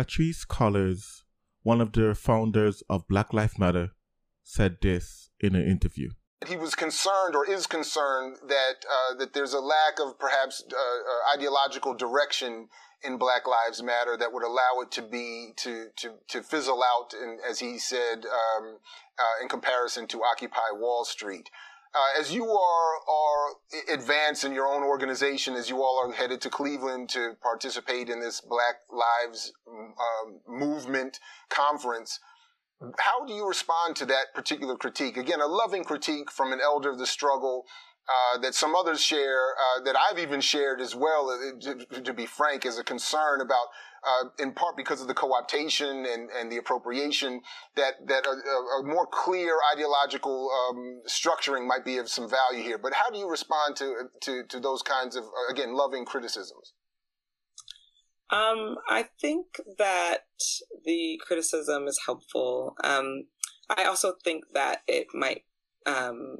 Patrisse Cullors, one of the founders of Black Lives Matter, said this in an interview. He was concerned, or is concerned, that uh, that there's a lack of perhaps uh, uh, ideological direction in Black Lives Matter that would allow it to be to to to fizzle out, in, as he said, um, uh, in comparison to Occupy Wall Street. Uh, as you are are advancing your own organization, as you all are headed to Cleveland to participate in this Black Lives um, Movement conference, how do you respond to that particular critique? Again, a loving critique from an elder of the struggle uh, that some others share, uh, that I've even shared as well, uh, to, to, be frank, is a concern about, uh, in part because of the co-optation and, and the appropriation, that, that a, a more clear ideological um, structuring might be of some value here. But how do you respond to, to, to those kinds of, uh, again, loving criticisms? Um, I think that the criticism is helpful. Um, I also think that it might um,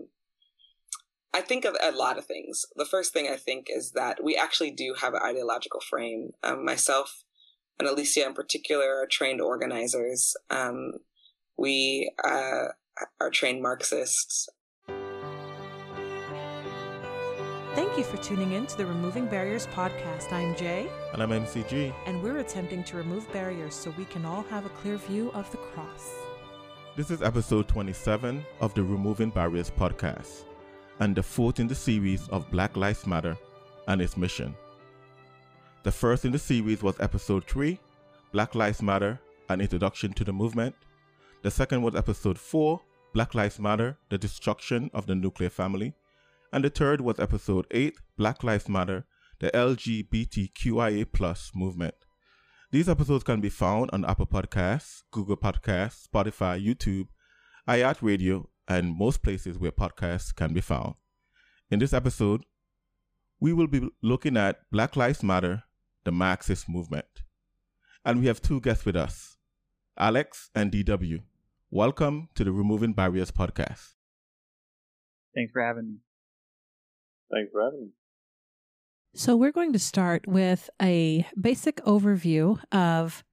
I think of a lot of things. The first thing I think is that we actually do have an ideological frame. Um, myself and Alicia in particular are trained organizers. Um, we uh, are trained Marxists. Thank you for tuning in to the Removing Barriers podcast. I'm Jay. And I'm MCG. And we're attempting to remove barriers so we can all have a clear view of the cross. This is episode 27 of the Removing Barriers podcast and the fourth in the series of Black Lives Matter and its mission. The first in the series was episode 3, Black Lives Matter An Introduction to the Movement. The second was episode 4, Black Lives Matter The Destruction of the Nuclear Family. And the third was episode 8, Black Lives Matter The LGBTQIA Movement. These episodes can be found on Apple Podcasts, Google Podcasts, Spotify, YouTube, iHeartRadio, and most places where podcasts can be found. In this episode, we will be looking at Black Lives Matter, the Marxist movement. And we have two guests with us, Alex and DW. Welcome to the Removing Barriers podcast. Thanks for having me. Thanks for having me. So, we're going to start with a basic overview of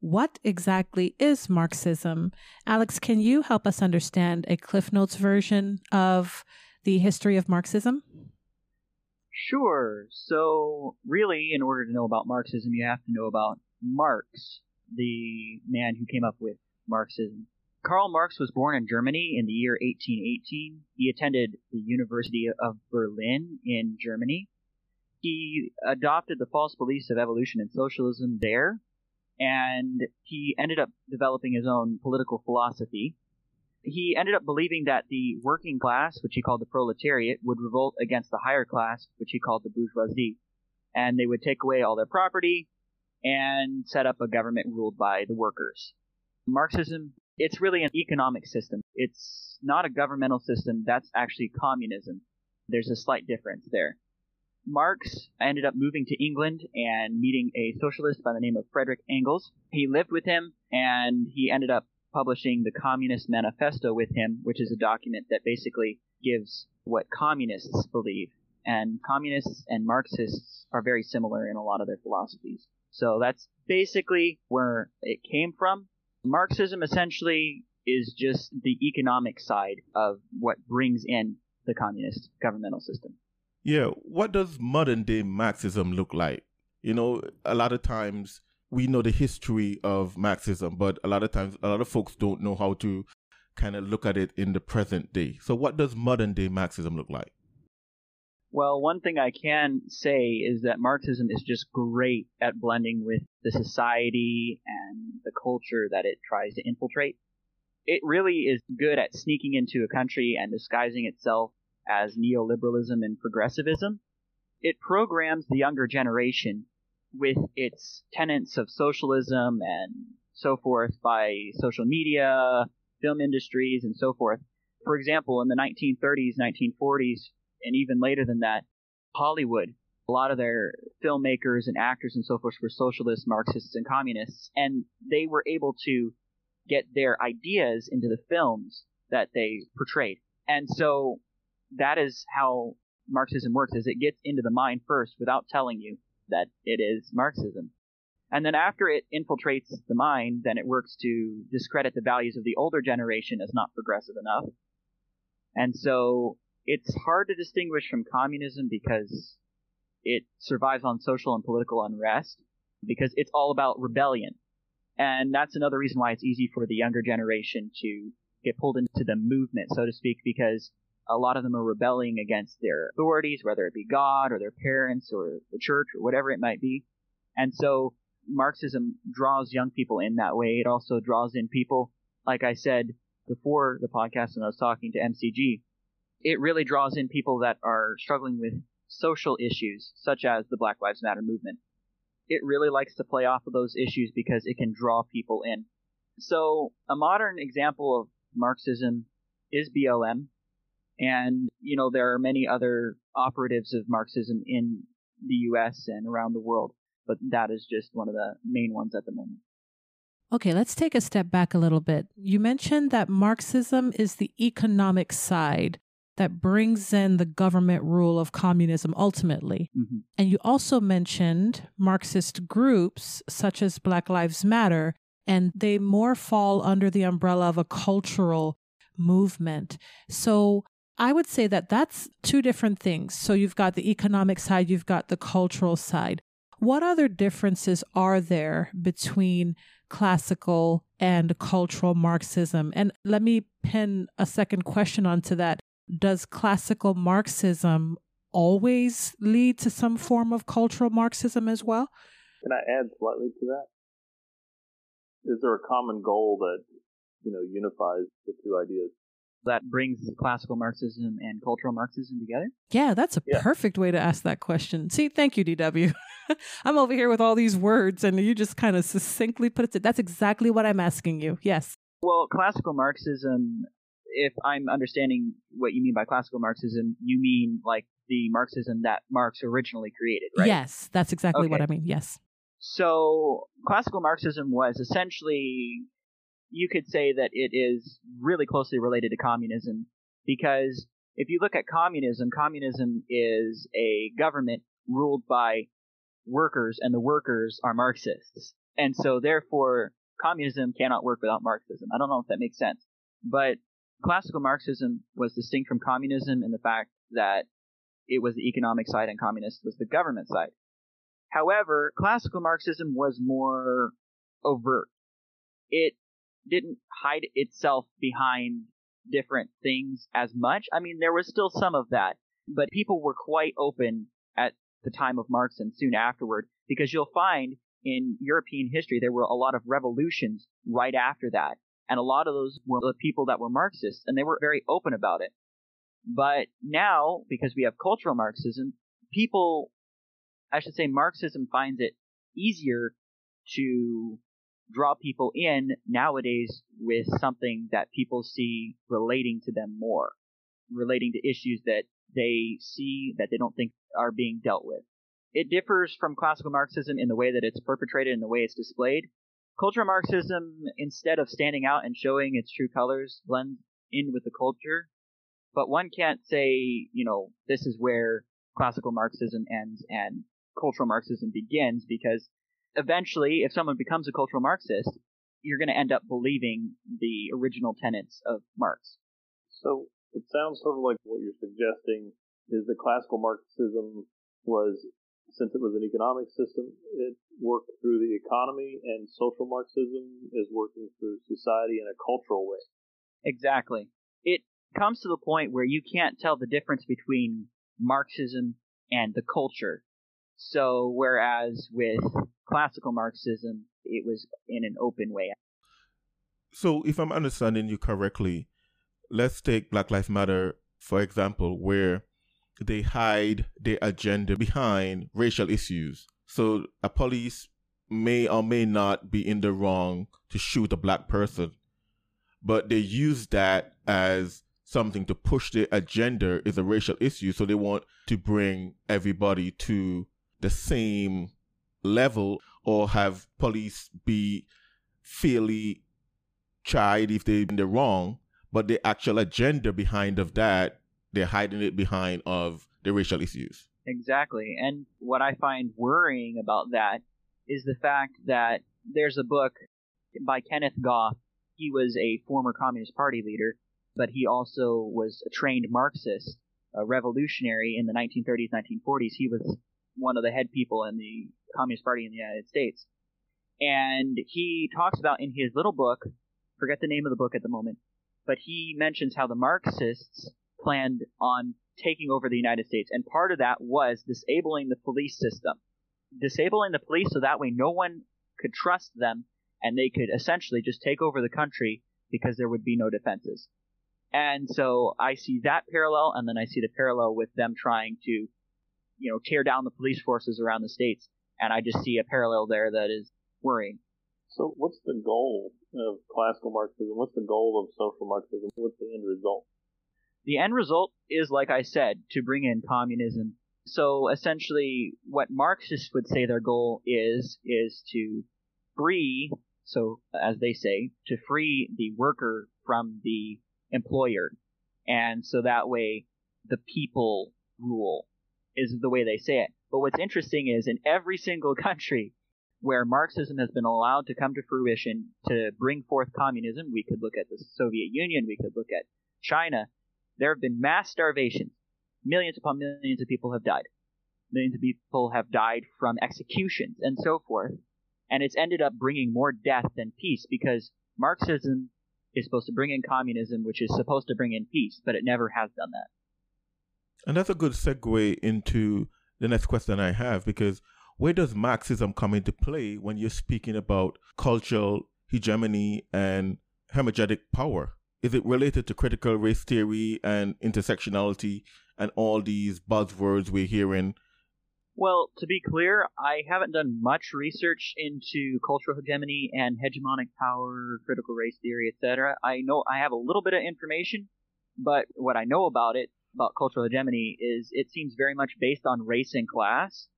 what exactly is Marxism? Alex, can you help us understand a Cliff Notes version of the history of Marxism? Sure. So, really, in order to know about Marxism, you have to know about Marx, the man who came up with Marxism. Karl Marx was born in Germany in the year 1818. He attended the University of Berlin in Germany. He adopted the false beliefs of evolution and socialism there, and he ended up developing his own political philosophy. He ended up believing that the working class, which he called the proletariat, would revolt against the higher class, which he called the bourgeoisie, and they would take away all their property and set up a government ruled by the workers. Marxism, it's really an economic system. It's not a governmental system. That's actually communism. There's a slight difference there. Marx ended up moving to England and meeting a socialist by the name of Frederick Engels. He lived with him and he ended up publishing the Communist Manifesto with him, which is a document that basically gives what communists believe. And communists and Marxists are very similar in a lot of their philosophies. So that's basically where it came from. Marxism essentially is just the economic side of what brings in the communist governmental system. Yeah, what does modern day Marxism look like? You know, a lot of times we know the history of Marxism, but a lot of times a lot of folks don't know how to kind of look at it in the present day. So, what does modern day Marxism look like? Well, one thing I can say is that Marxism is just great at blending with the society and the culture that it tries to infiltrate. It really is good at sneaking into a country and disguising itself as neoliberalism and progressivism. It programs the younger generation with its tenets of socialism and so forth by social media, film industries, and so forth. For example, in the 1930s, 1940s, and even later than that, Hollywood, a lot of their filmmakers and actors and so forth were socialists, Marxists, and communists, and they were able to get their ideas into the films that they portrayed. And so that is how Marxism works is it gets into the mind first without telling you that it is Marxism. And then after it infiltrates the mind, then it works to discredit the values of the older generation as not progressive enough. And so it's hard to distinguish from communism because it survives on social and political unrest because it's all about rebellion. And that's another reason why it's easy for the younger generation to get pulled into the movement, so to speak, because a lot of them are rebelling against their authorities, whether it be God or their parents or the church or whatever it might be. And so Marxism draws young people in that way. It also draws in people, like I said before the podcast when I was talking to MCG, it really draws in people that are struggling with social issues, such as the Black Lives Matter movement. It really likes to play off of those issues because it can draw people in. So, a modern example of Marxism is BLM. And, you know, there are many other operatives of Marxism in the US and around the world, but that is just one of the main ones at the moment. Okay, let's take a step back a little bit. You mentioned that Marxism is the economic side that brings in the government rule of communism ultimately. Mm-hmm. And you also mentioned Marxist groups such as Black Lives Matter, and they more fall under the umbrella of a cultural movement. So I would say that that's two different things. So you've got the economic side, you've got the cultural side. What other differences are there between classical and cultural Marxism? And let me pin a second question onto that does classical Marxism always lead to some form of cultural Marxism as well? Can I add slightly to that? Is there a common goal that, you know, unifies the two ideas? That brings classical Marxism and cultural Marxism together? Yeah, that's a yeah. perfect way to ask that question. See, thank you, DW. I'm over here with all these words, and you just kind of succinctly put it. To, that's exactly what I'm asking you. Yes. Well, classical Marxism if I'm understanding what you mean by classical Marxism, you mean like the Marxism that Marx originally created, right? Yes, that's exactly okay. what I mean. Yes. So, classical Marxism was essentially, you could say that it is really closely related to communism because if you look at communism, communism is a government ruled by workers, and the workers are Marxists. And so, therefore, communism cannot work without Marxism. I don't know if that makes sense. But classical Marxism was distinct from communism in the fact that it was the economic side and communist was the government side. However, classical Marxism was more overt. It didn't hide itself behind different things as much. I mean, there was still some of that, but people were quite open at the time of Marx and soon afterward because you'll find in European history there were a lot of revolutions right after that and a lot of those were the people that were Marxists, and they were very open about it. But now, because we have cultural Marxism, people, I should say, Marxism finds it easier to draw people in nowadays with something that people see relating to them more, relating to issues that they see that they don't think are being dealt with. It differs from classical Marxism in the way that it's perpetrated and the way it's displayed, Cultural Marxism, instead of standing out and showing its true colors, blends in with the culture. But one can't say, you know, this is where classical Marxism ends and cultural Marxism begins because eventually, if someone becomes a cultural Marxist, you're going to end up believing the original tenets of Marx. So it sounds sort of like what you're suggesting is that classical Marxism was since it was an economic system, it worked through the economy, and social Marxism is working through society in a cultural way. Exactly. It comes to the point where you can't tell the difference between Marxism and the culture. So, whereas with classical Marxism, it was in an open way. So, if I'm understanding you correctly, let's take Black Lives Matter, for example, where they hide their agenda behind racial issues. So a police may or may not be in the wrong to shoot a black person, but they use that as something to push their agenda is a racial issue. So they want to bring everybody to the same level or have police be fairly tried if they're in the wrong, but the actual agenda behind of that they're hiding it behind of the racial issues. Exactly. And what I find worrying about that is the fact that there's a book by Kenneth Goff. He was a former Communist Party leader, but he also was a trained Marxist, a revolutionary in the 1930s, 1940s. He was one of the head people in the Communist Party in the United States. And he talks about in his little book, forget the name of the book at the moment, but he mentions how the Marxists planned on taking over the United States. And part of that was disabling the police system. Disabling the police so that way no one could trust them and they could essentially just take over the country because there would be no defenses. And so I see that parallel and then I see the parallel with them trying to, you know, tear down the police forces around the states. And I just see a parallel there that is worrying. So what's the goal of classical Marxism? What's the goal of social Marxism? What's the end result? The end result is, like I said, to bring in communism. So essentially, what Marxists would say their goal is, is to free, so as they say, to free the worker from the employer. And so that way, the people rule is the way they say it. But what's interesting is in every single country where Marxism has been allowed to come to fruition to bring forth communism, we could look at the Soviet Union, we could look at China, there have been mass starvations. Millions upon millions of people have died. Millions of people have died from executions and so forth. And it's ended up bringing more death than peace because Marxism is supposed to bring in communism, which is supposed to bring in peace, but it never has done that. And that's a good segue into the next question I have because where does Marxism come into play when you're speaking about cultural hegemony and hermenetic power? Is it related to critical race theory and intersectionality and all these buzzwords we're hearing? Well, to be clear, I haven't done much research into cultural hegemony and hegemonic power, critical race theory, etc. I know I have a little bit of information, but what I know about it, about cultural hegemony, is it seems very much based on race and class.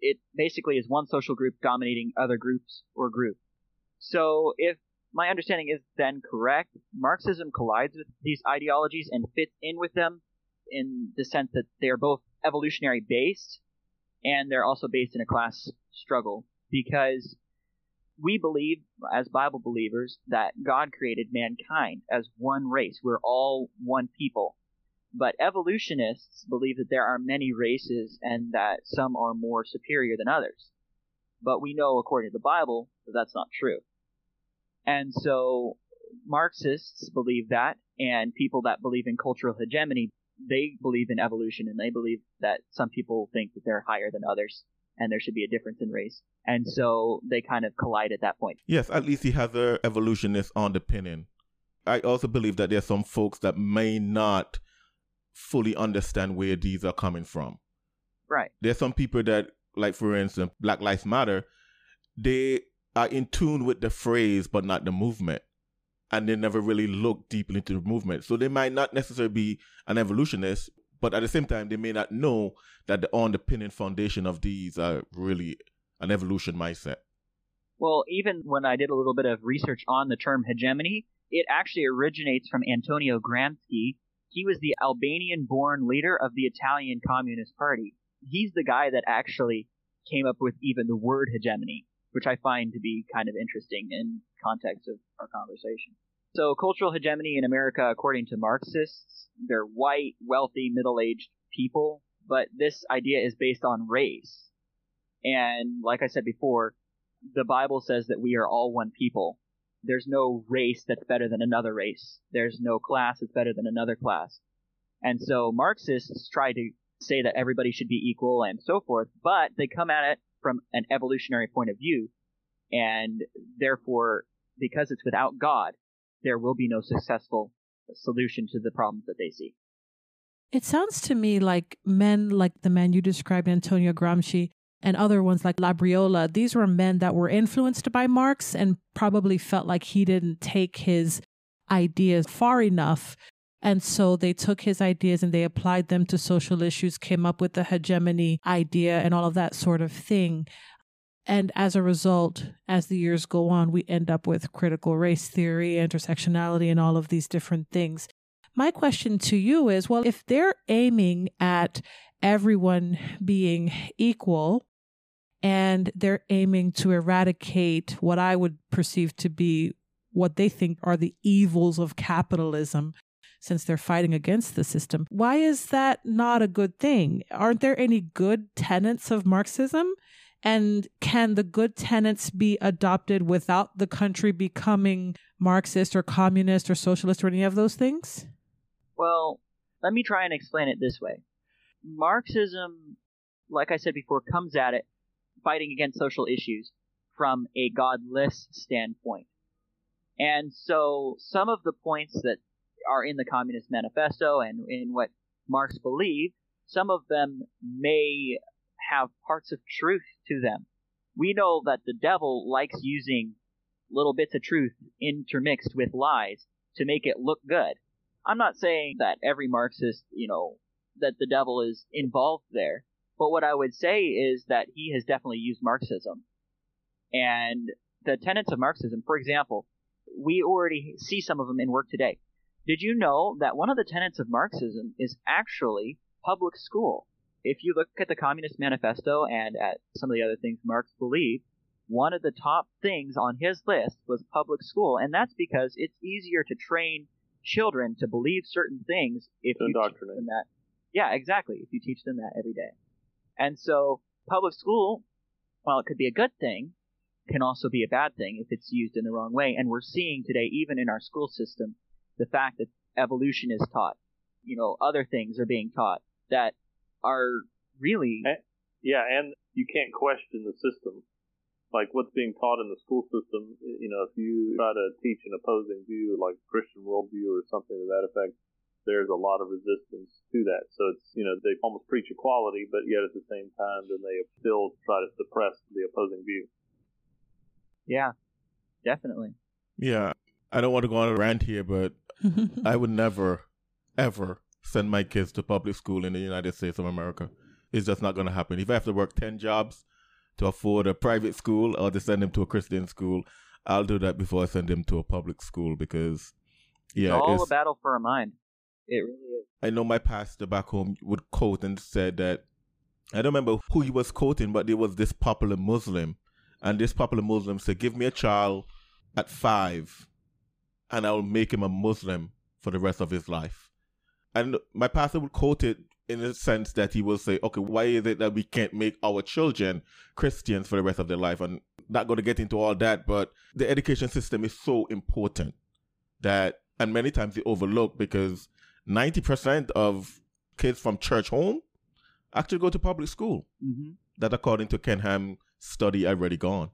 It basically is one social group dominating other groups or group. So if my understanding is then correct. Marxism collides with these ideologies and fits in with them in the sense that they are both evolutionary based and they're also based in a class struggle because we believe as Bible believers that God created mankind as one race. We're all one people. But evolutionists believe that there are many races and that some are more superior than others. But we know according to the Bible that that's not true. And so Marxists believe that, and people that believe in cultural hegemony, they believe in evolution, and they believe that some people think that they're higher than others, and there should be a difference in race. And so they kind of collide at that point. Yes, at least he has a evolutionist underpinning. I also believe that there are some folks that may not fully understand where these are coming from. Right. There's some people that, like for instance, Black Lives Matter, they are in tune with the phrase but not the movement and they never really look deeply into the movement so they might not necessarily be an evolutionist but at the same time they may not know that on the underpinning foundation of these are really an evolution mindset well even when i did a little bit of research on the term hegemony it actually originates from antonio gramsci he was the albanian born leader of the italian communist party he's the guy that actually came up with even the word hegemony which I find to be kind of interesting in context of our conversation. So cultural hegemony in America, according to Marxists, they're white, wealthy, middle-aged people, but this idea is based on race. And like I said before, the Bible says that we are all one people. There's no race that's better than another race. There's no class that's better than another class. And so Marxists try to say that everybody should be equal and so forth, but they come at it from an evolutionary point of view, and therefore, because it's without God, there will be no successful solution to the problems that they see. It sounds to me like men like the man you described, Antonio Gramsci, and other ones like Labriola, these were men that were influenced by Marx and probably felt like he didn't take his ideas far enough and so they took his ideas and they applied them to social issues, came up with the hegemony idea and all of that sort of thing. And as a result, as the years go on, we end up with critical race theory, intersectionality, and all of these different things. My question to you is well, if they're aiming at everyone being equal, and they're aiming to eradicate what I would perceive to be what they think are the evils of capitalism since they're fighting against the system. Why is that not a good thing? Aren't there any good tenets of Marxism? And can the good tenets be adopted without the country becoming Marxist or communist or socialist or any of those things? Well, let me try and explain it this way. Marxism, like I said before, comes at it fighting against social issues from a godless standpoint. And so some of the points that are in the Communist Manifesto and in what Marx believed, some of them may have parts of truth to them. We know that the devil likes using little bits of truth intermixed with lies to make it look good. I'm not saying that every Marxist, you know, that the devil is involved there, but what I would say is that he has definitely used Marxism. And the tenets of Marxism, for example, we already see some of them in work today. Did you know that one of the tenets of Marxism is actually public school? If you look at the Communist Manifesto and at some of the other things Marx believed, one of the top things on his list was public school, and that's because it's easier to train children to believe certain things if you teach them that. Yeah, exactly. If you teach them that every day, and so public school, while it could be a good thing, can also be a bad thing if it's used in the wrong way. And we're seeing today, even in our school system, the fact that evolution is taught, you know, other things are being taught that are really. Yeah, and you can't question the system. Like what's being taught in the school system, you know, if you try to teach an opposing view, like Christian worldview or something to that effect, there's a lot of resistance to that. So it's, you know, they almost preach equality, but yet at the same time, then they still try to suppress the opposing view. Yeah, definitely. Yeah. I don't want to go on a rant here, but I would never, ever send my kids to public school in the United States of America. It's just not going to happen. If I have to work 10 jobs to afford a private school or to send them to a Christian school, I'll do that before I send them to a public school because, yeah. It's all it's, a battle for a mind. It really is. I know my pastor back home would quote and said that, I don't remember who he was quoting, but there was this popular Muslim. And this popular Muslim said, Give me a child at five and I will make him a Muslim for the rest of his life. And my pastor would quote it in the sense that he will say, okay, why is it that we can't make our children Christians for the rest of their life? And not going to get into all that, but the education system is so important that, and many times they overlook because 90% of kids from church home actually go to public school. Mm-hmm. That according to Ken Ham study already gone.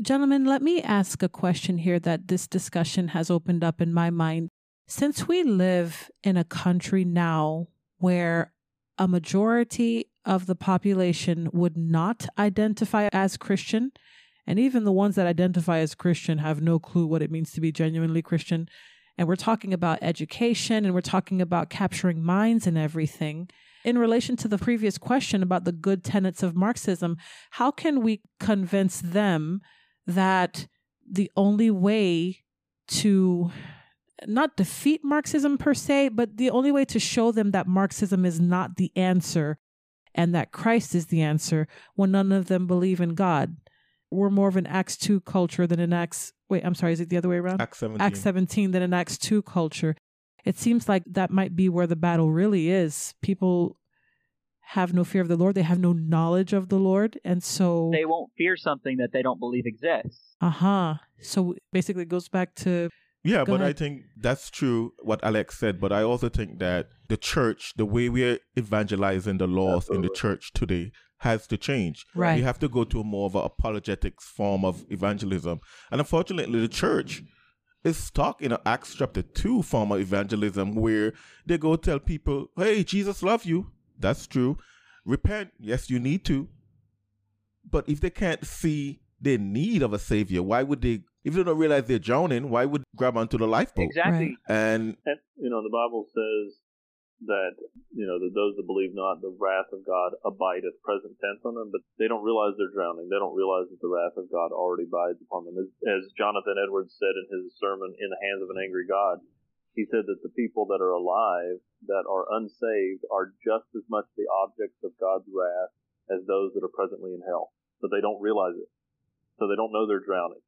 Gentlemen, let me ask a question here that this discussion has opened up in my mind. Since we live in a country now where a majority of the population would not identify as Christian, and even the ones that identify as Christian have no clue what it means to be genuinely Christian. And we're talking about education and we're talking about capturing minds and everything. In relation to the previous question about the good tenets of Marxism, how can we convince them that the only way to not defeat Marxism per se, but the only way to show them that Marxism is not the answer and that Christ is the answer when none of them believe in God. We're more of an Acts 2 culture than an Acts, wait, I'm sorry, is it the other way around? Acts 17. Acts 17 than an Acts 2 culture. It seems like that might be where the battle really is. People have no fear of the Lord. They have no knowledge of the Lord. And so they won't fear something that they don't believe exists. Uh huh. So basically, it goes back to. Yeah, but ahead. I think that's true what Alex said. But I also think that the church, the way we're evangelizing the laws Absolutely. in the church today, has to change. Right. We have to go to a more of an apologetics form of evangelism. And unfortunately, the church is stuck in an Acts chapter 2 form of evangelism where they go tell people, hey, Jesus loves you. That's true. Repent. Yes, you need to. But if they can't see their need of a savior, why would they? If they don't realize they're drowning, why would grab onto the lifeboat? Exactly. Right. And, and you know the Bible says that you know that those that believe not, the wrath of God abideth present tense on them, but they don't realize they're drowning. They don't realize that the wrath of God already abides upon them. As, as Jonathan Edwards said in his sermon, "In the hands of an angry God," he said that the people that are alive that are unsaved are just as much the objects of God's wrath as those that are presently in hell. but they don't realize it. So they don't know they're drowning.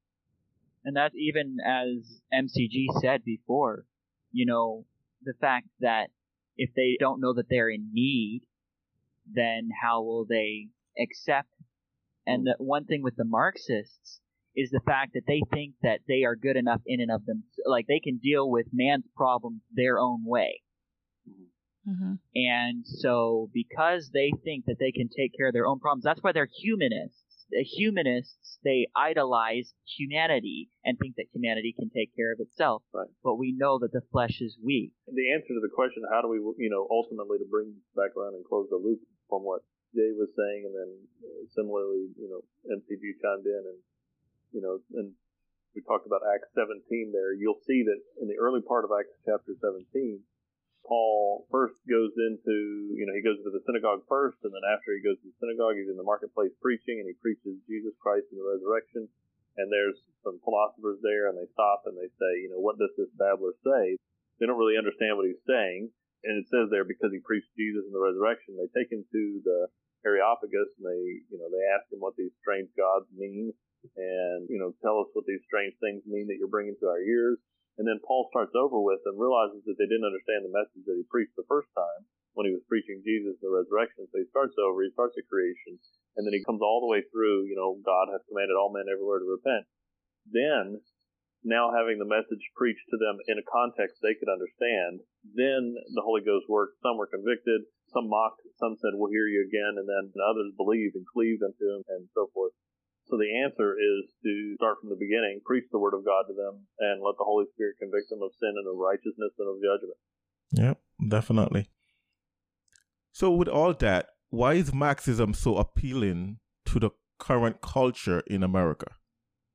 And that's even as MCG said before, you know, the fact that if they don't know that they're in need, then how will they accept? And the one thing with the Marxists is the fact that they think that they are good enough in and of them, like they can deal with man's problems their own way. Mm-hmm. And so, because they think that they can take care of their own problems, that's why they're humanists. The humanists, they idolize humanity and think that humanity can take care of itself. Right. But we know that the flesh is weak. The answer to the question, how do we, you know, ultimately to bring back around and close the loop from what Jay was saying, and then similarly, you know, MCG chimed in, and you know, and we talked about Acts 17 there. You'll see that in the early part of Acts chapter 17, Paul first goes into, you know, he goes to the synagogue first, and then after he goes to the synagogue, he's in the marketplace preaching, and he preaches Jesus Christ and the resurrection. And there's some philosophers there, and they stop and they say, you know, what does this babbler say? They don't really understand what he's saying. And it says there, because he preached Jesus and the resurrection, they take him to the Areopagus, and they, you know, they ask him what these strange gods mean, and, you know, tell us what these strange things mean that you're bringing to our ears. And then Paul starts over with and realizes that they didn't understand the message that he preached the first time when he was preaching Jesus the resurrection. So he starts over, he starts at creation, and then he comes all the way through, you know, God has commanded all men everywhere to repent. Then, now having the message preached to them in a context they could understand, then the Holy Ghost worked. Some were convicted, some mocked, some said, we'll hear you again, and then others believed and cleaved unto him, and so forth. So the answer is to start from the beginning, preach the word of God to them, and let the Holy Spirit convict them of sin and of righteousness and of judgment. Yep, definitely. So, with all that, why is Marxism so appealing to the current culture in America?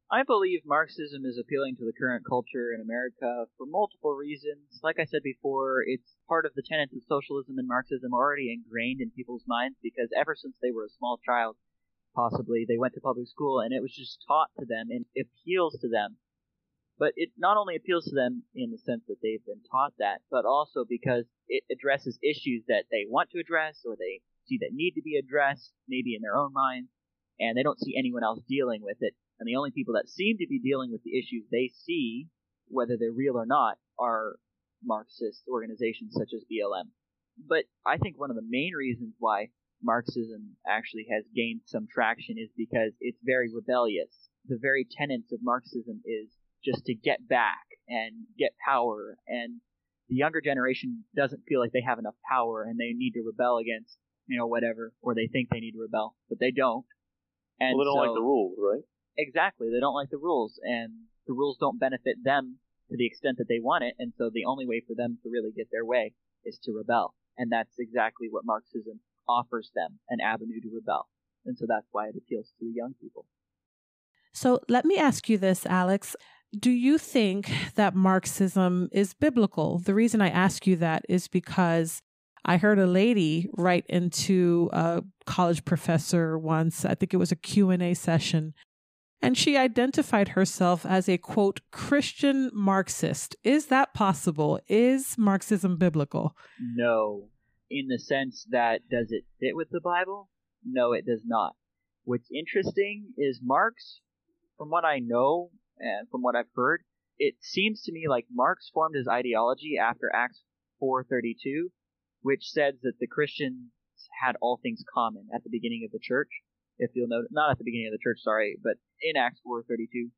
I believe Marxism is appealing to the current culture in America for multiple reasons. Like I said before, it's part of the tenets of socialism and Marxism already ingrained in people's minds because ever since they were a small child, possibly, they went to public school and it was just taught to them and appeals to them. But it not only appeals to them in the sense that they've been taught that, but also because it addresses issues that they want to address or they see that need to be addressed, maybe in their own minds, and they don't see anyone else dealing with it. And the only people that seem to be dealing with the issues they see, whether they're real or not, are Marxist organizations such as BLM. But I think one of the main reasons why Marxism actually has gained some traction is because it's very rebellious. The very tenets of Marxism is just to get back and get power, and the younger generation doesn't feel like they have enough power and they need to rebel against, you know, whatever, or they think they need to rebel, but they don't. And well, they don't so, like the rules, right? Exactly. They don't like the rules, and the rules don't benefit them to the extent that they want it, and so the only way for them to really get their way is to rebel. And that's exactly what Marxism offers them an avenue to rebel. And so that's why it appeals to the young people. So let me ask you this, Alex. Do you think that Marxism is biblical? The reason I ask you that is because I heard a lady write into a college professor once, I think it was a Q&A session, and she identified herself as a quote Christian Marxist. Is that possible? Is Marxism biblical? No. In the sense that does it fit with the Bible? No, it does not. What's interesting is Marx, from what I know and from what I've heard, it seems to me like Marx formed his ideology after Acts 4:32, which says that the Christians had all things common at the beginning of the church. If you'll note, not at the beginning of the church, sorry, but in Acts 4:32.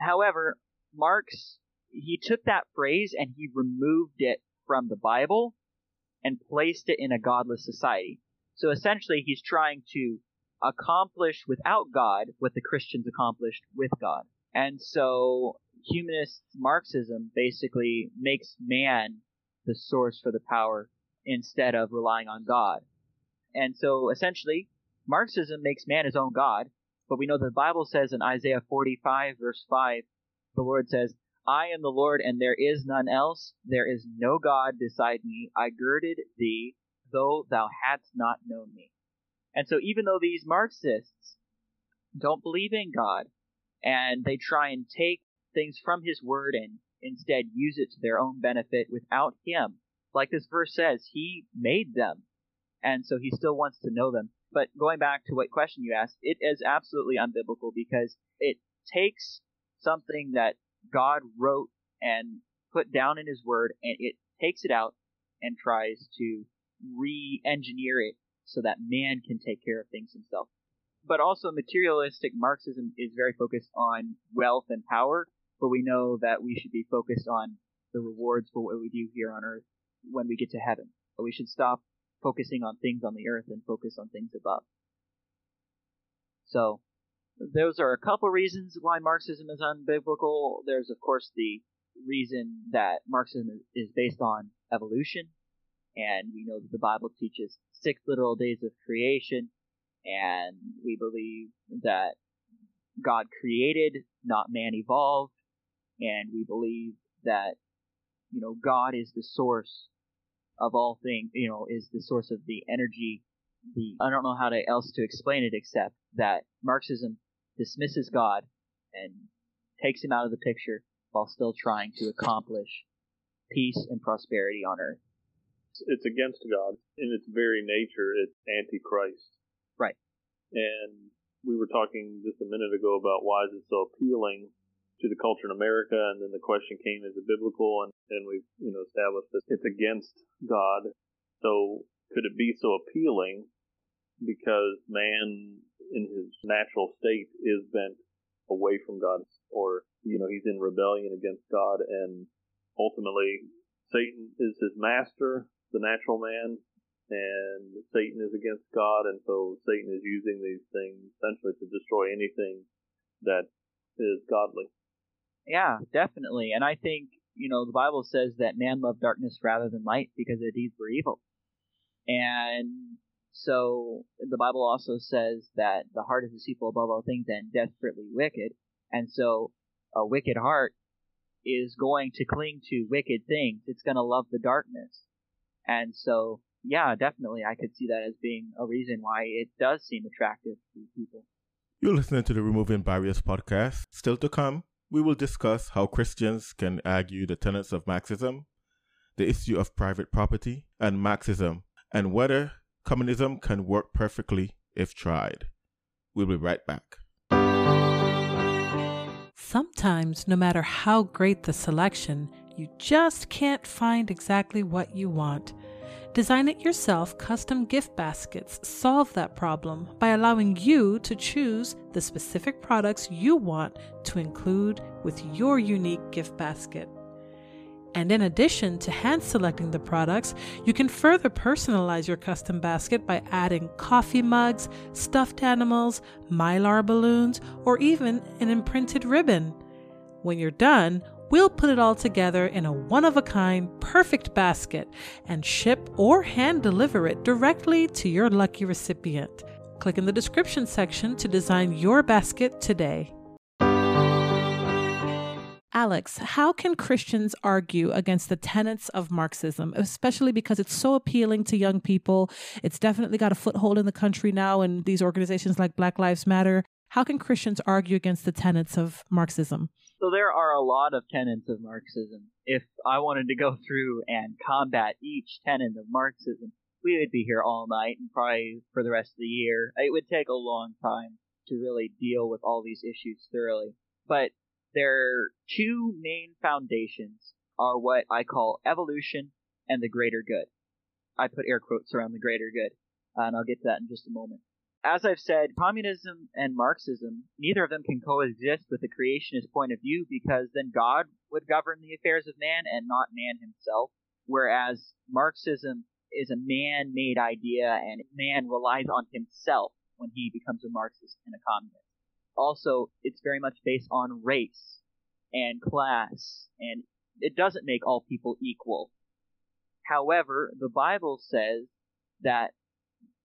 However, Marx he took that phrase and he removed it from the Bible and placed it in a godless society. So essentially, he's trying to accomplish without God what the Christians accomplished with God. And so humanist Marxism basically makes man the source for the power instead of relying on God. And so essentially, Marxism makes man his own God, but we know the Bible says in Isaiah 45 verse 5, the Lord says, I am the Lord and there is none else. There is no God beside me. I girded thee, though thou hadst not known me. And so even though these Marxists don't believe in God, and they try and take things from his word and instead use it to their own benefit without him. Like this verse says, he made them, and so he still wants to know them. But going back to what question you asked, it is absolutely unbiblical because it takes something that God wrote and put down in His Word, and it takes it out and tries to re-engineer it so that man can take care of things himself. But also, materialistic Marxism is very focused on wealth and power, but we know that we should be focused on the rewards for what we do here on earth when we get to heaven. But we should stop focusing on things on the earth and focus on things above. So, those are a couple reasons why Marxism is unbiblical. There's, of course, the reason that Marxism is based on evolution, and we know that the Bible teaches six literal days of creation, and we believe that God created, not man evolved, and we believe that you know God is the source of all things, you know, is the source of the energy. The I don't know how to else to explain it except that Marxism dismisses God and takes him out of the picture while still trying to accomplish peace and prosperity on earth. It's against God. In its very nature, it's antichrist. Right. And we were talking just a minute ago about why is it so appealing to the culture in America, and then the question came, is it biblical? And, and we've, you know, established that it's against God. So could it be so appealing because man in his natural state is bent away from God or, you know, he's in rebellion against God and ultimately Satan is his master, the natural man, and Satan is against God, and so Satan is using these things essentially to destroy anything that is godly. Yeah, definitely. And I think, you know, the Bible says that man loved darkness rather than light because the deeds were evil. And so the Bible also says that the heart is deceitful above all things and desperately wicked. And so a wicked heart is going to cling to wicked things. It's going to love the darkness. And so, yeah, definitely I could see that as being a reason why it does seem attractive to people. You're listening to the Removing Barriers podcast. Still to come, we will discuss how Christians can argue the tenets of Marxism, the issue of private property, and Marxism, and whether communism can work perfectly if tried. We'll be right back. Sometimes, no matter how great the selection, you just can't find exactly what you want. Design it yourself custom gift baskets solve that problem by allowing you to choose the specific products you want to include with your unique gift basket. And in addition to hand selecting the products, you can further personalize your custom basket by adding coffee mugs, stuffed animals, mylar balloons, or even an imprinted ribbon. When you're done, we'll put it all together in a one of a kind, perfect basket and ship or hand deliver it directly to your lucky recipient. Click in the description section to design your basket today. Alex, how can Christians argue against the tenets of Marxism, especially because it's so appealing to young people? It's definitely got a foothold in the country now, and these organizations like Black Lives Matter. How can Christians argue against the tenets of Marxism? So there are a lot of tenets of Marxism. If I wanted to go through and combat each tenet of Marxism, we would be here all night and probably for the rest of the year. It would take a long time to really deal with all these issues thoroughly. But their two main foundations are what I call evolution and the greater good. I put air quotes around the greater good, uh, and I'll get to that in just a moment. As I've said, communism and Marxism, neither of them can coexist with the creationist point of view because then God would govern the affairs of man and not man himself. Whereas Marxism is a man made idea and man relies on himself when he becomes a Marxist and a communist also it's very much based on race and class, and it doesn't make all people equal. However, the Bible says that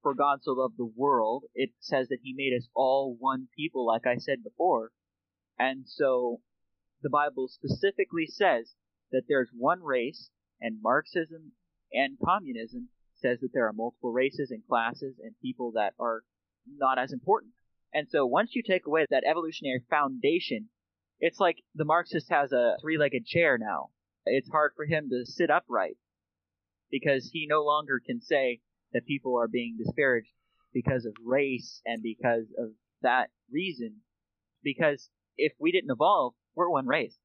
for God so loved the world, it says that He made us all one people, like I said before. And so the Bible specifically says that there's one race, and Marxism and communism says that there are multiple races and classes and people that are not as important. And so once you take away that evolutionary foundation, it's like the Marxist has a three legged chair now. It's hard for him to sit upright because he no longer can say that people are being disparaged because of race and because of that reason. Because if we didn't evolve, we're one race.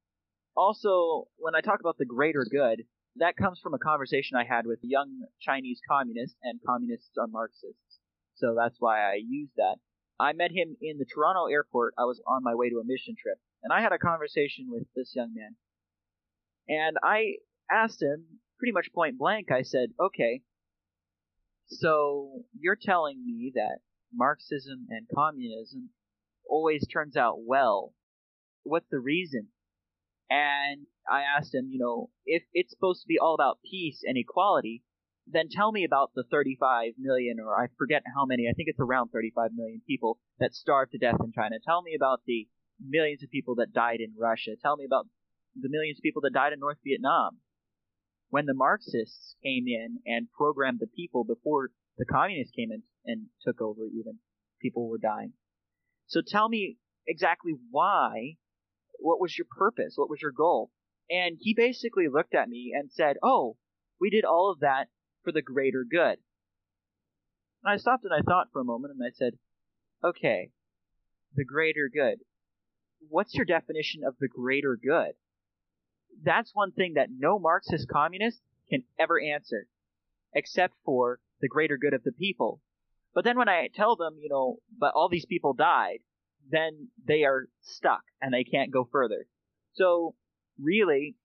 Also, when I talk about the greater good, that comes from a conversation I had with young Chinese communists, and communists are Marxists. So that's why I use that. I met him in the Toronto airport. I was on my way to a mission trip, and I had a conversation with this young man. And I asked him pretty much point blank, I said, okay, so you're telling me that Marxism and communism always turns out well. What's the reason? And I asked him, you know, if it's supposed to be all about peace and equality, then tell me about the 35 million, or I forget how many, I think it's around 35 million people that starved to death in China. Tell me about the millions of people that died in Russia. Tell me about the millions of people that died in North Vietnam. When the Marxists came in and programmed the people before the communists came in and took over, even, people were dying. So tell me exactly why, what was your purpose? What was your goal? And he basically looked at me and said, Oh, we did all of that for the greater good. And I stopped and I thought for a moment and I said, Okay, the greater good. What's your definition of the greater good? That's one thing that no Marxist communist can ever answer, except for the greater good of the people. But then when I tell them, you know, but all these people died, then they are stuck and they can't go further. So really,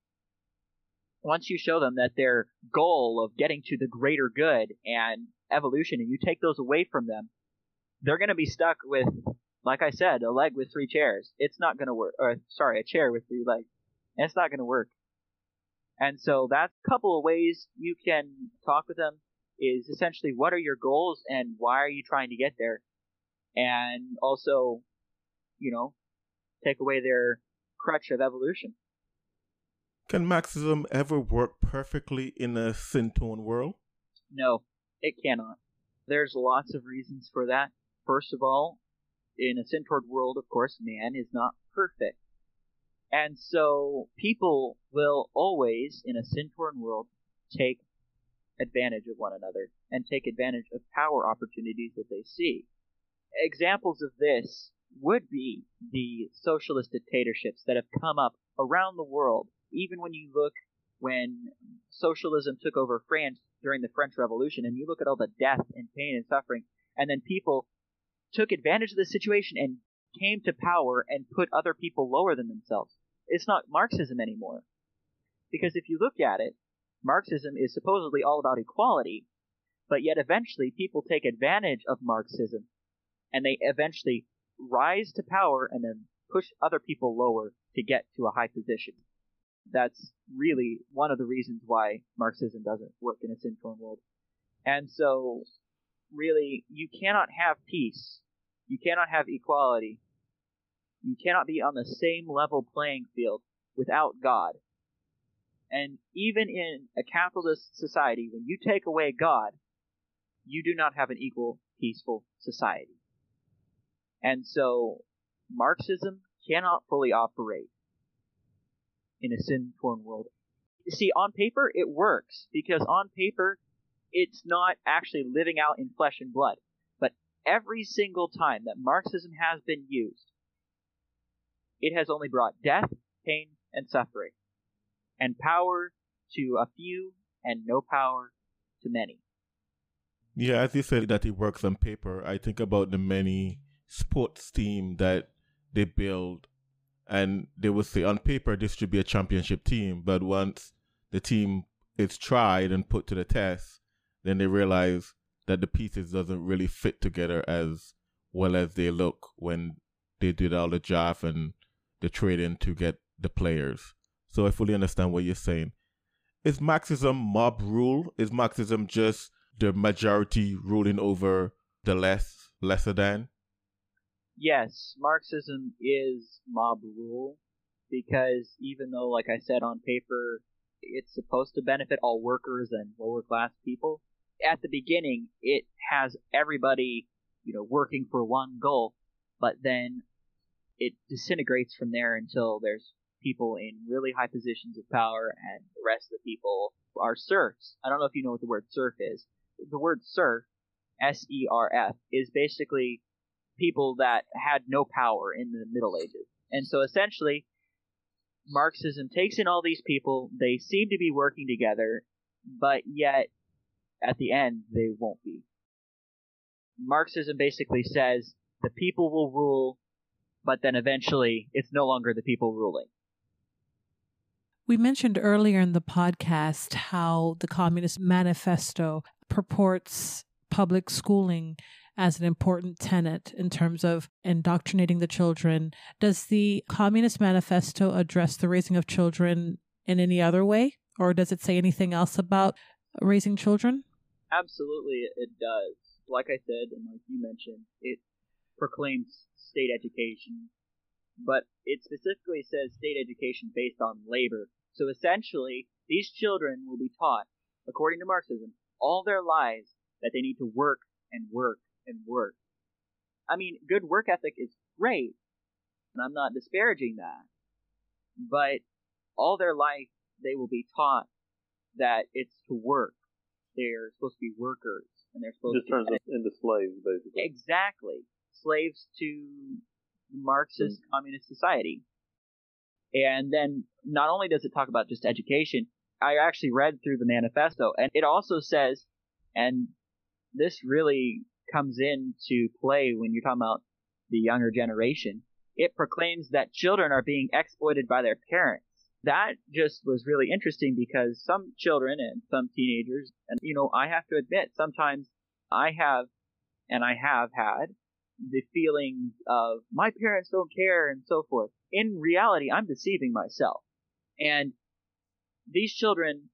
once you show them that their goal of getting to the greater good and evolution, and you take those away from them, they're going to be stuck with, like I said, a leg with three chairs. It's not going to work. Or sorry, a chair with three legs. And it's not going to work. And so that's a couple of ways you can talk with them is essentially what are your goals and why are you trying to get there? And also, you know, take away their crutch of evolution. Can Marxism ever work perfectly in a sin-torn world? No, it cannot. There's lots of reasons for that. First of all, in a sin-torn world, of course, man is not perfect. And so people will always, in a sin-torn world, take advantage of one another and take advantage of power opportunities that they see. Examples of this would be the socialist dictatorships that have come up around the world even when you look when socialism took over France during the French Revolution, and you look at all the death and pain and suffering, and then people took advantage of the situation and came to power and put other people lower than themselves. It's not Marxism anymore. Because if you look at it, Marxism is supposedly all about equality, but yet eventually people take advantage of Marxism and they eventually rise to power and then push other people lower to get to a high position that's really one of the reasons why Marxism doesn't work in a sin-torn world. And so, really, you cannot have peace. You cannot have equality. You cannot be on the same level playing field without God. And even in a capitalist society, when you take away God, you do not have an equal, peaceful society. And so, Marxism cannot fully operate in a sin-torn world. See, on paper, it works because on paper, it's not actually living out in flesh and blood. But every single time that Marxism has been used, it has only brought death, pain, and suffering, and power to a few and no power to many. Yeah, as you said that it works on paper, I think about the many sports team that they build and they would say on paper this should be a championship team, but once the team is tried and put to the test, then they realize that the pieces doesn't really fit together as well as they look when they did all the draft and the trading to get the players. So I fully understand what you're saying. Is Marxism mob rule? Is Marxism just the majority ruling over the less lesser than? Yes, Marxism is mob rule because even though, like I said, on paper, it's supposed to benefit all workers and lower class people, at the beginning, it has everybody, you know, working for one goal, but then it disintegrates from there until there's people in really high positions of power and the rest of the people are serfs. I don't know if you know what the word serf is. The word serf S E R F, is basically people that had no power in the Middle Ages. And so essentially, Marxism takes in all these people, they seem to be working together, but yet at the end they won't be. Marxism basically says the people will rule, but then eventually it's no longer the people ruling. We mentioned earlier in the podcast how the Communist Manifesto purports public schooling as an important tenet in terms of indoctrinating the children. Does the Communist Manifesto address the raising of children in any other way? Or does it say anything else about raising children? Absolutely, it does. Like I said, and like you mentioned, it proclaims state education, but it specifically says state education based on labor. So essentially, these children will be taught, according to Marxism, all their lives that they need to work and work and work. I mean, good work ethic is great, and I'm not disparaging that, but all their life they will be taught that it's to work. They're supposed to be workers, and they're supposed Just to turns us into slaves, basically. Exactly. Slaves to the Marxist Mm. communist society. And then not only does it talk about just education, I actually read through the manifesto and it also says, and this really comes into play when you're talking about the younger generation, it proclaims that children are being exploited by their parents. That just was really interesting because some children and some teenagers, and you know, I have to admit, sometimes I have, and I have had, the feelings of my parents don't care and so forth. In reality, I'm deceiving myself. And these children,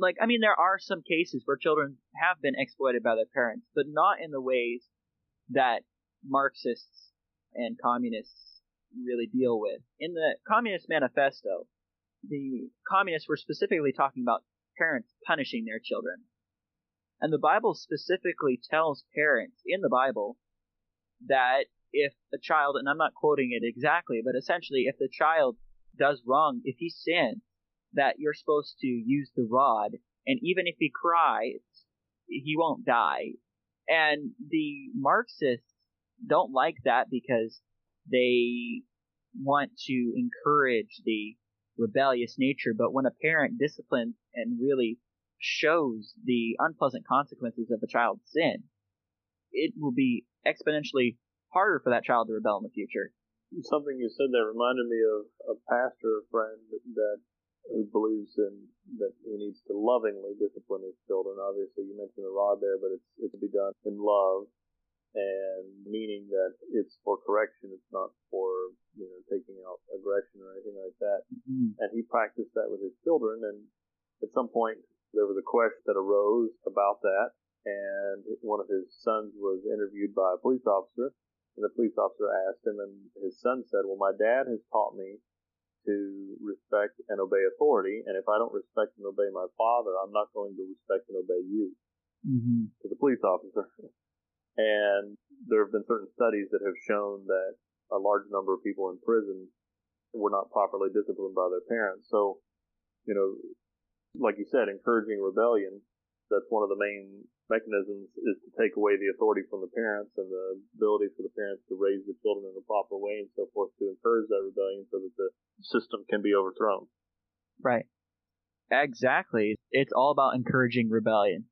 like, I mean, there are some cases where children have been exploited by their parents, but not in the ways that Marxists and communists really deal with. In the Communist Manifesto, the communists were specifically talking about parents punishing their children. And the Bible specifically tells parents in the Bible that if a child, and I'm not quoting it exactly, but essentially if the child does wrong, if he sins, that you're supposed to use the rod, and even if he cries, he won't die. And the Marxists don't like that because they want to encourage the rebellious nature, but when a parent disciplines and really shows the unpleasant consequences of a child's sin, it will be exponentially harder for that child to rebel in the future. Something you said that reminded me of a pastor friend that who believes in that he needs to lovingly discipline his children. Obviously, you mentioned the rod there, but it's it's to be done in love, and meaning that it's for correction. It's not for you know taking out aggression or anything like that. Mm-hmm. And he practiced that with his children. And at some point, there was a question that arose about that, and one of his sons was interviewed by a police officer. And the police officer asked him, and his son said, "Well, my dad has taught me to respect and obey authority, and if I don't respect and obey my father, I'm not going to respect and obey you." Mm-hmm. To the police officer. and there have been certain studies that have shown that a large number of people in prison were not properly disciplined by their parents. So, you know, like you said, encouraging rebellion, that's one of the main mechanisms is to take away the authority from the parents and the ability for the parents to raise the children in a proper way and so forth to encourage that rebellion so that the system can be overthrown. Right. Exactly. It's all about encouraging rebellion.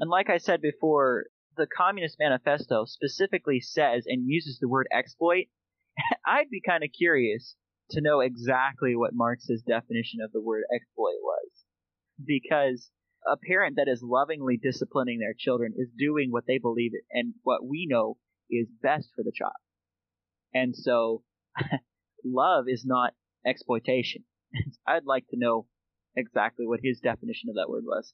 And like I said before, the Communist Manifesto specifically says and uses the word exploit. I'd be kind of curious to know exactly what Marx's definition of the word exploit was. Because a parent that is lovingly disciplining their children is doing what they believe and what we know is best for the child. And so love is not exploitation. I'd like to know exactly what his definition of that word was.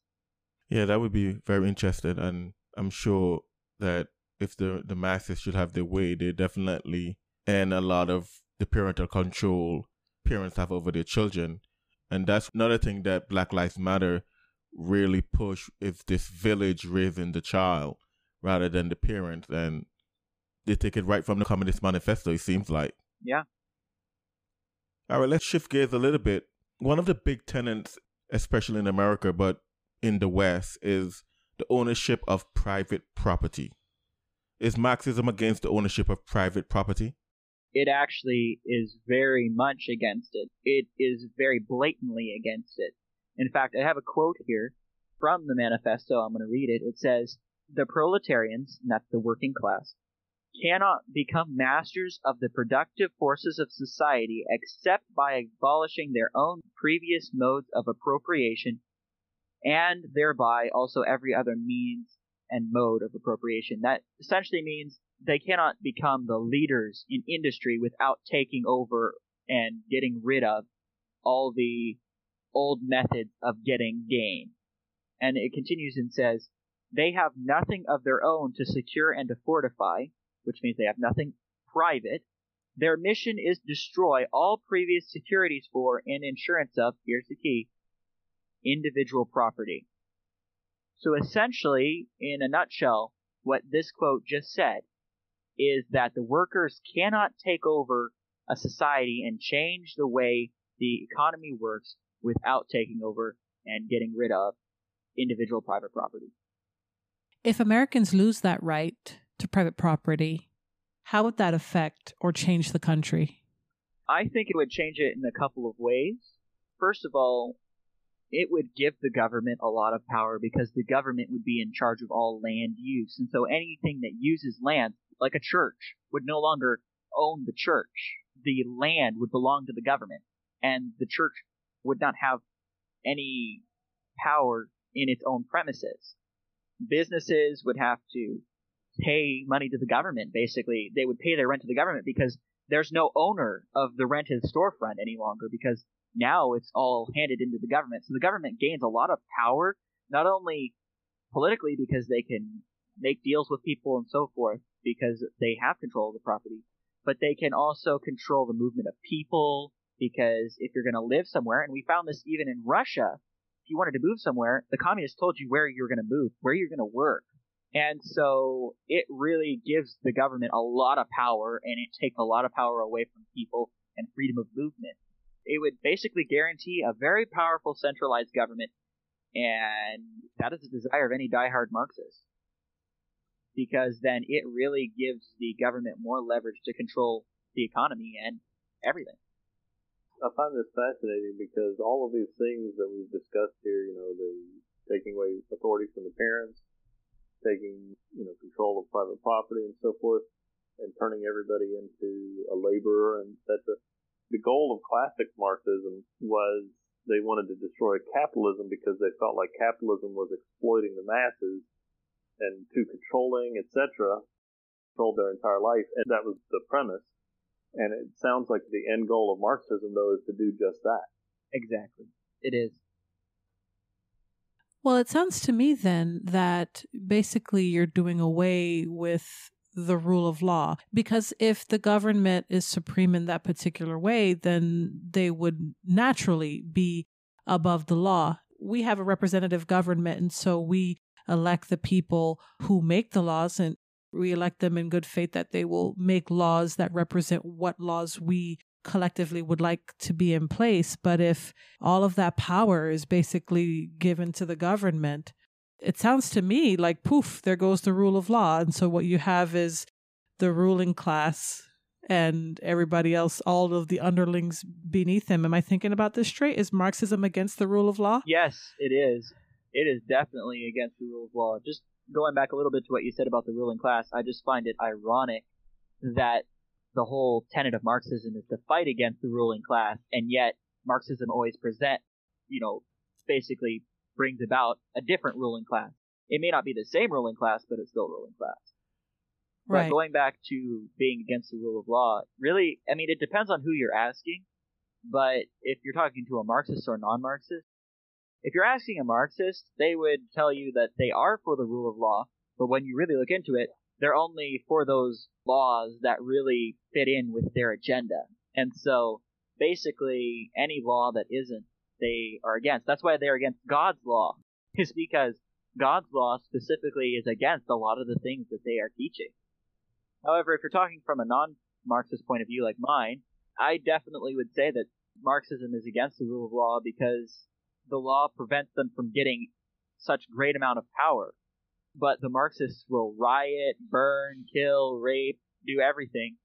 Yeah, that would be very interesting, and I'm sure that if the the masses should have their way, they definitely end a lot of the parental control parents have over their children, and that's another thing that Black Lives Matter really push is this village raising the child rather than the parents, and they take it right from the Communist Manifesto. It seems like. Yeah. All right, let's shift gears a little bit. One of the big tenets, especially in America, but in the West, is the ownership of private property. Is Marxism against the ownership of private property? It actually is very much against it. It is very blatantly against it. In fact, I have a quote here from the manifesto. I'm going to read it. It says, The proletarians, and that's the working class, cannot become masters of the productive forces of society except by abolishing their own previous modes of appropriation and thereby also every other means and mode of appropriation. That essentially means they cannot become the leaders in industry without taking over and getting rid of all the old methods of getting gain. And it continues and says, they have nothing of their own to secure and to fortify, which means they have nothing private. Their mission is destroy all previous securities for and insurance of, here's the key, individual property. So essentially, in a nutshell, what this quote just said is that the workers cannot take over a society and change the way the economy works without taking over and getting rid of individual private property. If Americans lose that right to private property, how would that affect or change the country? I think it would change it in a couple of ways. First of all, it would give the government a lot of power because the government would be in charge of all land use. And so anything that uses land, like a church, would no longer own the church. The land would belong to the government. And the church would not have any power in its own premises. Businesses would have to pay money to the government, basically. They would pay their rent to the government because there's no owner of the rented storefront any longer because now it's all handed into the government. So the government gains a lot of power, not only politically because they can make deals with people and so forth because they have control of the property, but they can also control the movement of people because if you're going to live somewhere, and we found this even in Russia, if you wanted to move somewhere, the communists told you where you're going to move, where you're going to work. And so it really gives the government a lot of power and it takes a lot of power away from people and freedom of movement it would basically guarantee a very powerful centralized government, and that is the desire of any diehard Marxist. Because then it really gives the government more leverage to control the economy and everything. I find this fascinating because all of these things that we've discussed here, you know, the taking away authority from the parents, taking, you know, control of private property and so forth, and turning everybody into a laborer and etc the goal of classic Marxism was they wanted to destroy capitalism because they felt like capitalism was exploiting the masses and too controlling, etc. Controlled their entire life, and that was the premise. And it sounds like the end goal of Marxism, though, is to do just that. Exactly, it is. Well, it sounds to me then that basically you're doing away with the rule of law. Because if the government is supreme in that particular way, then they would naturally be above the law. We have a representative government, and so we elect the people who make the laws and we elect them in good faith that they will make laws that represent what laws we collectively would like to be in place. But if all of that power is basically given to the government, it sounds to me like poof, there goes the rule of law. And so what you have is the ruling class and everybody else, all of the underlings beneath them. Am I thinking about this straight? Is Marxism against the rule of law? Yes, it is. It is definitely against the rule of law. Just going back a little bit to what you said about the ruling class, I just find it ironic that the whole tenet of Marxism is to fight against the ruling class, and yet Marxism always present, you know, basically brings about a different ruling class. It may not be the same ruling class, but it's still ruling class. Right. But going back to being against the rule of law, really, I mean, it depends on who you're asking. But if you're talking to a Marxist or a non-Marxist, if you're asking a Marxist, they would tell you that they are for the rule of law, but when you really look into it, they're only for those laws that really fit in with their agenda. And so, basically, any law that isn't they are against. That's why they're against God's law, is because God's law specifically is against a lot of the things that they are teaching. However, if you're talking from a non Marxist point of view like mine, I definitely would say that Marxism is against the rule of law because the law prevents them from getting such great amount of power. but the Marxists will riot, burn, kill, rape, do everything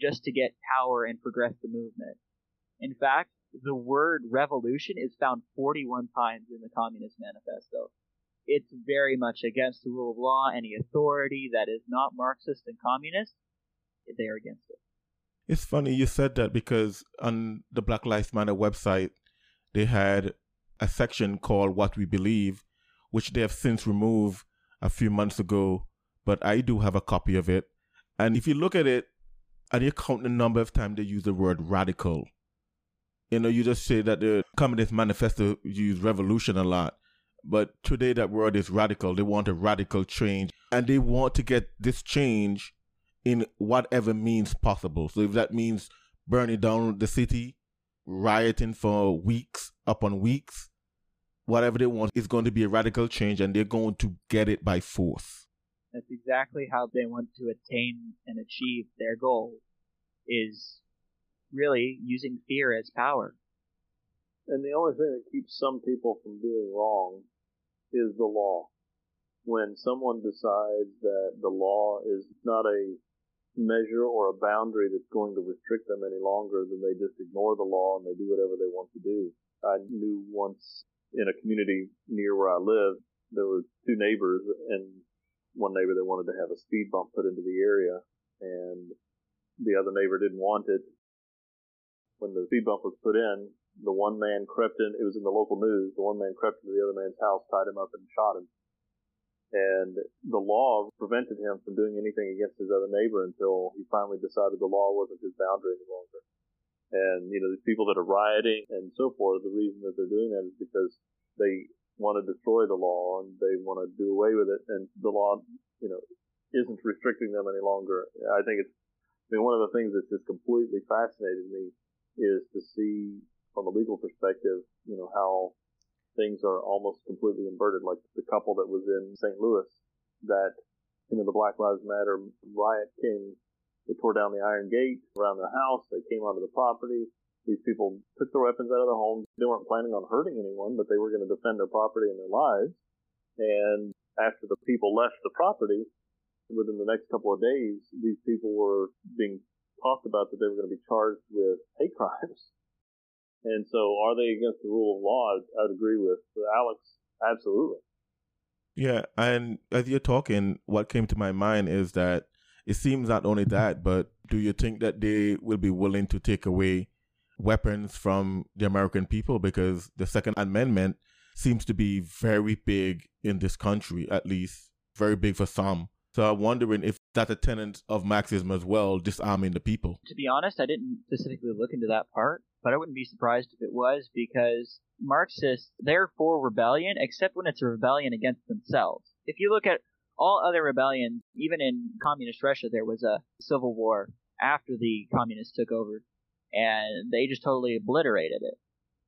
just to get power and progress the movement. In fact, the word revolution is found 41 times in the Communist Manifesto. It's very much against the rule of law. Any authority that is not Marxist and communist, they are against it. It's funny you said that because on the Black Lives Matter website, they had a section called What We Believe, which they have since removed a few months ago, but I do have a copy of it. And if you look at it, and you count the number of times they use the word radical, you know, you just say that the Communist Manifesto use revolution a lot. But today that word is radical. They want a radical change. And they want to get this change in whatever means possible. So if that means burning down the city, rioting for weeks upon weeks, whatever they want is going to be a radical change and they're going to get it by force. That's exactly how they want to attain and achieve their goal is really using fear as power. And the only thing that keeps some people from doing wrong is the law. When someone decides that the law is not a measure or a boundary that's going to restrict them any longer, then they just ignore the law and they do whatever they want to do. I knew once in a community near where I lived, there were two neighbors and one neighbor that wanted to have a speed bump put into the area and the other neighbor didn't want it. When the speed bump was put in, the one man crept in, it was in the local news, the one man crept into the other man's house, tied him up and shot him. And the law prevented him from doing anything against his other neighbor until he finally decided the law wasn't his boundary any longer. And, you know, these people that are rioting and so forth, the reason that they're doing that is because they want to destroy the law and they want to do away with it. And the law, you know, isn't restricting them any longer. I think it's, I mean, one of the things that's just completely fascinated me is to see from a legal perspective, you know, how things are almost completely inverted. Like the couple that was in St. Louis that, you know, the Black Lives Matter riot came, they tore down the Iron Gate around their house. They came onto the property. These people took their weapons out of their homes. They weren't planning on hurting anyone, but they were going to defend their property and their lives. And after the people left the property, within the next couple of days, these people were being talked about that they were going to be charged with hate crimes. And so, are they against the rule of law? I'd, I'd agree with Alex. Absolutely. Yeah, and as you're talking, what came to my mind is that it seems not only that, but do you think that they will be willing to take away weapons from the American people? Because the Second Amendment seems to be very big in this country, at least very big for some. So I'm wondering if that's a tenet of Marxism as well, disarming the people. To be honest, I didn't specifically look into that part, but I wouldn't be surprised if it was because Marxists, they're for rebellion, except when it's a rebellion against themselves. If you look at all other rebellions, even in communist Russia, there was a civil war after the communists took over, and they just totally obliterated it.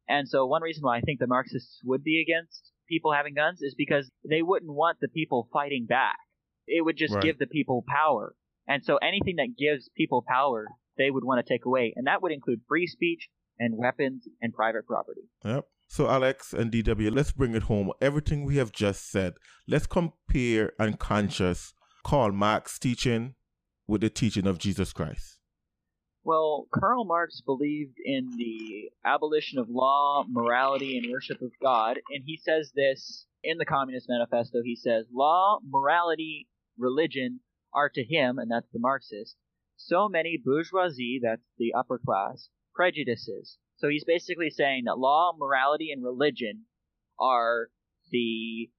And so one reason why I think the Marxists would be against people having guns is because they wouldn't want the people fighting back. It would just right. give the people power. And so anything that gives people power, they would want to take away. And that would include free speech and weapons and private property. Yep. So, Alex and DW, let's bring it home. Everything we have just said, let's compare and contrast Karl Marx's teaching with the teaching of Jesus Christ. Well, Karl Marx believed in the abolition of law, morality, and worship of God, and he says this in the Communist Manifesto. He says, Law, morality, religion are to him, and that's the Marxist, so many bourgeoisie, that's the upper class, prejudices. So he's basically saying that law, morality, and religion are the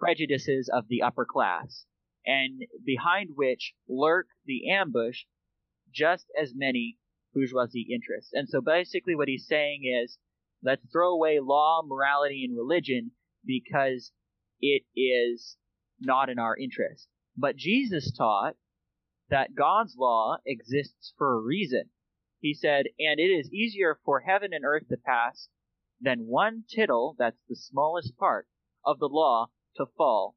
prejudices of the upper class, and behind which lurk the ambush just as many bourgeoisie interests. And so basically what he's saying is, let's throw away law, morality, and religion because it is not in our interest. But Jesus taught that God's law exists for a reason. He said, And it is easier for heaven and earth to pass than one tittle, that's the smallest part, of the law to fall.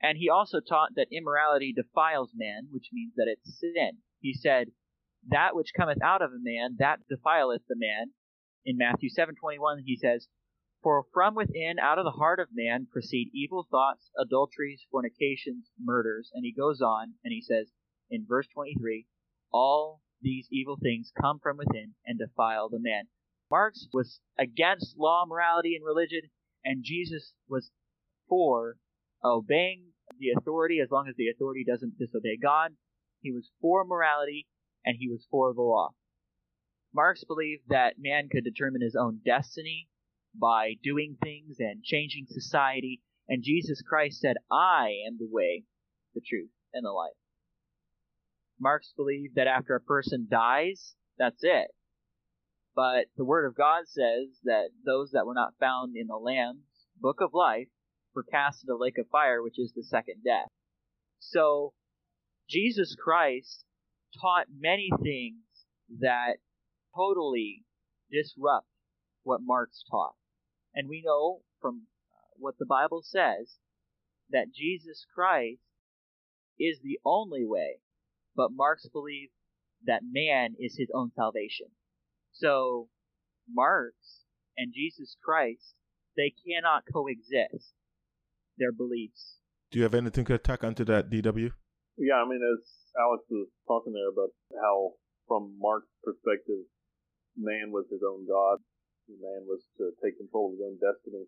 And he also taught that immorality defiles man, which means that it's sin. He said, That which cometh out of a man, that defileth the man. In Matthew 7:21 he says, For from within, out of the heart of man, proceed evil thoughts, adulteries, fornications, murders. And he goes on and he says in verse 23 All these evil things come from within and defile the man. Marx was against law, morality, and religion, and Jesus was for obeying the authority as long as the authority doesn't disobey God. He was for morality and he was for the law. Marx believed that man could determine his own destiny by doing things and changing society, and Jesus Christ said, I am the way, the truth, and the life. Marx believed that after a person dies, that's it. But the Word of God says that those that were not found in the Lamb's book of life were cast into the lake of fire, which is the second death. So, Jesus Christ taught many things that totally disrupt what Marx taught. And we know from uh, what the Bible says that Jesus Christ is the only way, but Marx believed that man is his own salvation. So, Marx and Jesus Christ, they cannot coexist, their beliefs. Do you have anything to attack onto that, DW? Yeah, I mean, as Alex was talking there about how, from Marx's perspective, man was his own God, man was to take control of his own destiny.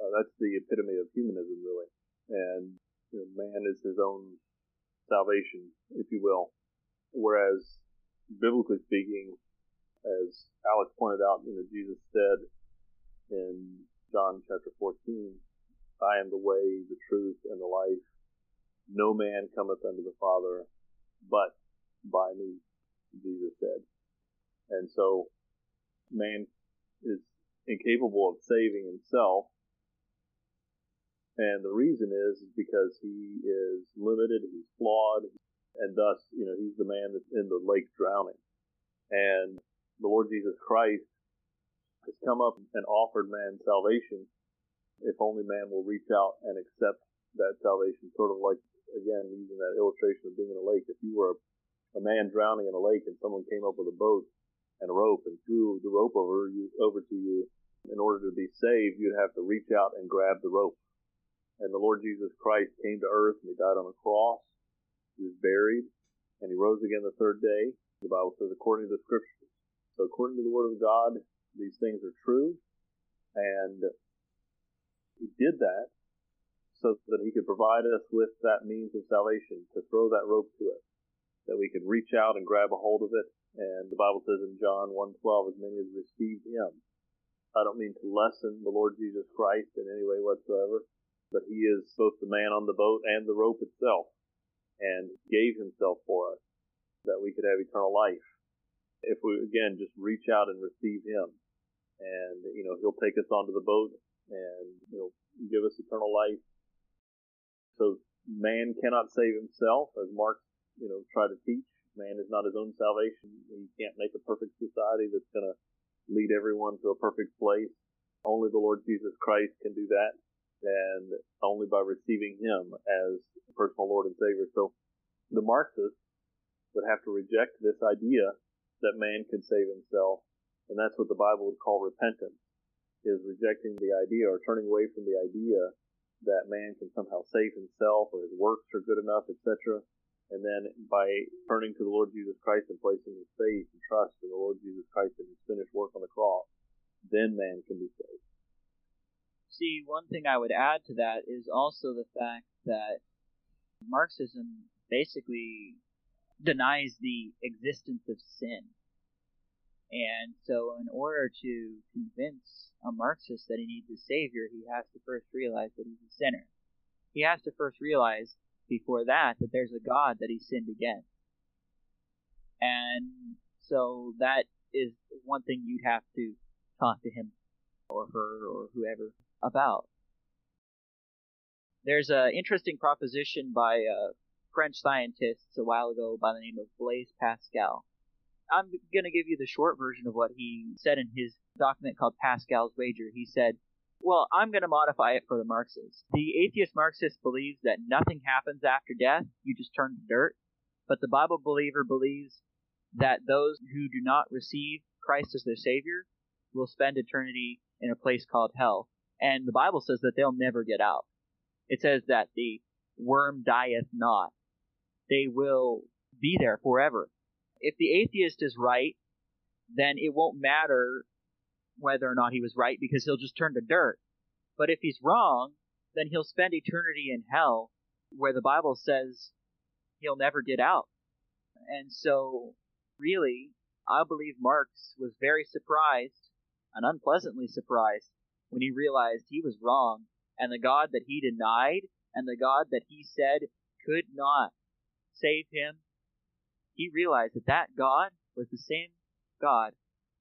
Uh, that's the epitome of humanism, really. And you know, man is his own salvation, if you will. Whereas, biblically speaking, as Alex pointed out, you know, Jesus said in John chapter 14, I am the way, the truth, and the life. No man cometh unto the Father but by me, Jesus said. And so, man is incapable of saving himself. And the reason is, is because he is limited, he's flawed, and thus, you know, he's the man that's in the lake drowning. And the Lord Jesus Christ has come up and offered man salvation if only man will reach out and accept that salvation. Sort of like, again, using that illustration of being in a lake. If you were a, a man drowning in a lake and someone came up with a boat and a rope and threw the rope over you, over to you, in order to be saved, you'd have to reach out and grab the rope. And the Lord Jesus Christ came to earth and he died on a cross. He was buried and he rose again the third day. The Bible says according to the scriptures. So according to the word of God, these things are true. And he did that so that he could provide us with that means of salvation, to throw that rope to us, that we could reach out and grab a hold of it. And the Bible says in John 1.12, as many as received him. I don't mean to lessen the Lord Jesus Christ in any way whatsoever, but he is both the man on the boat and the rope itself, and gave himself for us that we could have eternal life if we again just reach out and receive him. And you know he'll take us onto the boat and you know give us eternal life. So man cannot save himself as marx you know tried to teach. Man is not his own salvation. He can't make a perfect society that's going to lead everyone to a perfect place. Only the lord jesus christ can do that and only by receiving him as personal lord and savior so the marxists would have to reject this idea that man could save himself. And that's what the Bible would call repentance, is rejecting the idea or turning away from the idea that man can somehow save himself or his works are good enough, etc. And then by turning to the Lord Jesus Christ and placing his faith and trust in the Lord Jesus Christ and his finished work on the cross, then man can be saved. See, one thing I would add to that is also the fact that Marxism basically denies the existence of sin. And so, in order to convince a Marxist that he needs a savior, he has to first realize that he's a sinner. He has to first realize before that that there's a God that he sinned against. And so, that is one thing you'd have to talk to him or her or whoever about. There's an interesting proposition by French scientists a while ago by the name of Blaise Pascal. I'm going to give you the short version of what he said in his document called Pascal's Wager. He said, well, I'm going to modify it for the Marxists. The atheist Marxist believes that nothing happens after death, you just turn to dirt. But the Bible believer believes that those who do not receive Christ as their Savior will spend eternity in a place called hell. And the Bible says that they'll never get out. It says that the worm dieth not. They will be there forever. If the atheist is right, then it won't matter whether or not he was right because he'll just turn to dirt. But if he's wrong, then he'll spend eternity in hell where the Bible says he'll never get out. And so, really, I believe Marx was very surprised and unpleasantly surprised when he realized he was wrong and the God that he denied and the God that he said could not save him, he realized that that God was the same God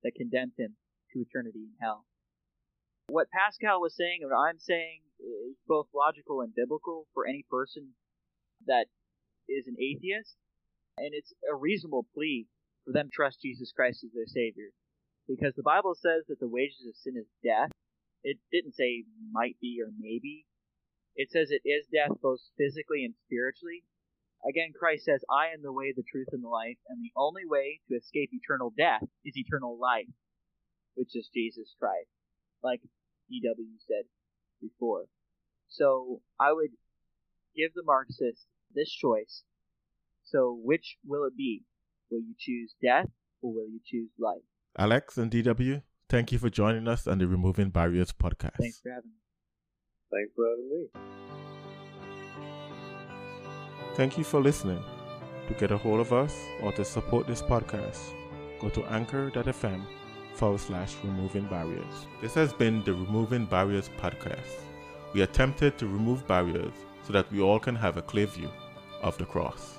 that condemned him to eternity in hell. What Pascal was saying and what I'm saying is both logical and biblical for any person that is an atheist, and it's a reasonable plea for them to trust Jesus Christ as their Savior. Because the Bible says that the wages of sin is death. It didn't say might be or maybe. It says it is death both physically and spiritually. Again, Christ says, I am the way, the truth, and the life, and the only way to escape eternal death is eternal life, which is Jesus Christ, like D.W. said before. So I would give the Marxist this choice. So which will it be? Will you choose death or will you choose life? Alex and DW, thank you for joining us on the Removing Barriers podcast. Thanks for having me. Thanks for having me. Thank you for listening. To get a hold of us or to support this podcast, go to anchor.fm forward slash removing barriers. This has been the Removing Barriers podcast. We attempted to remove barriers so that we all can have a clear view of the cross.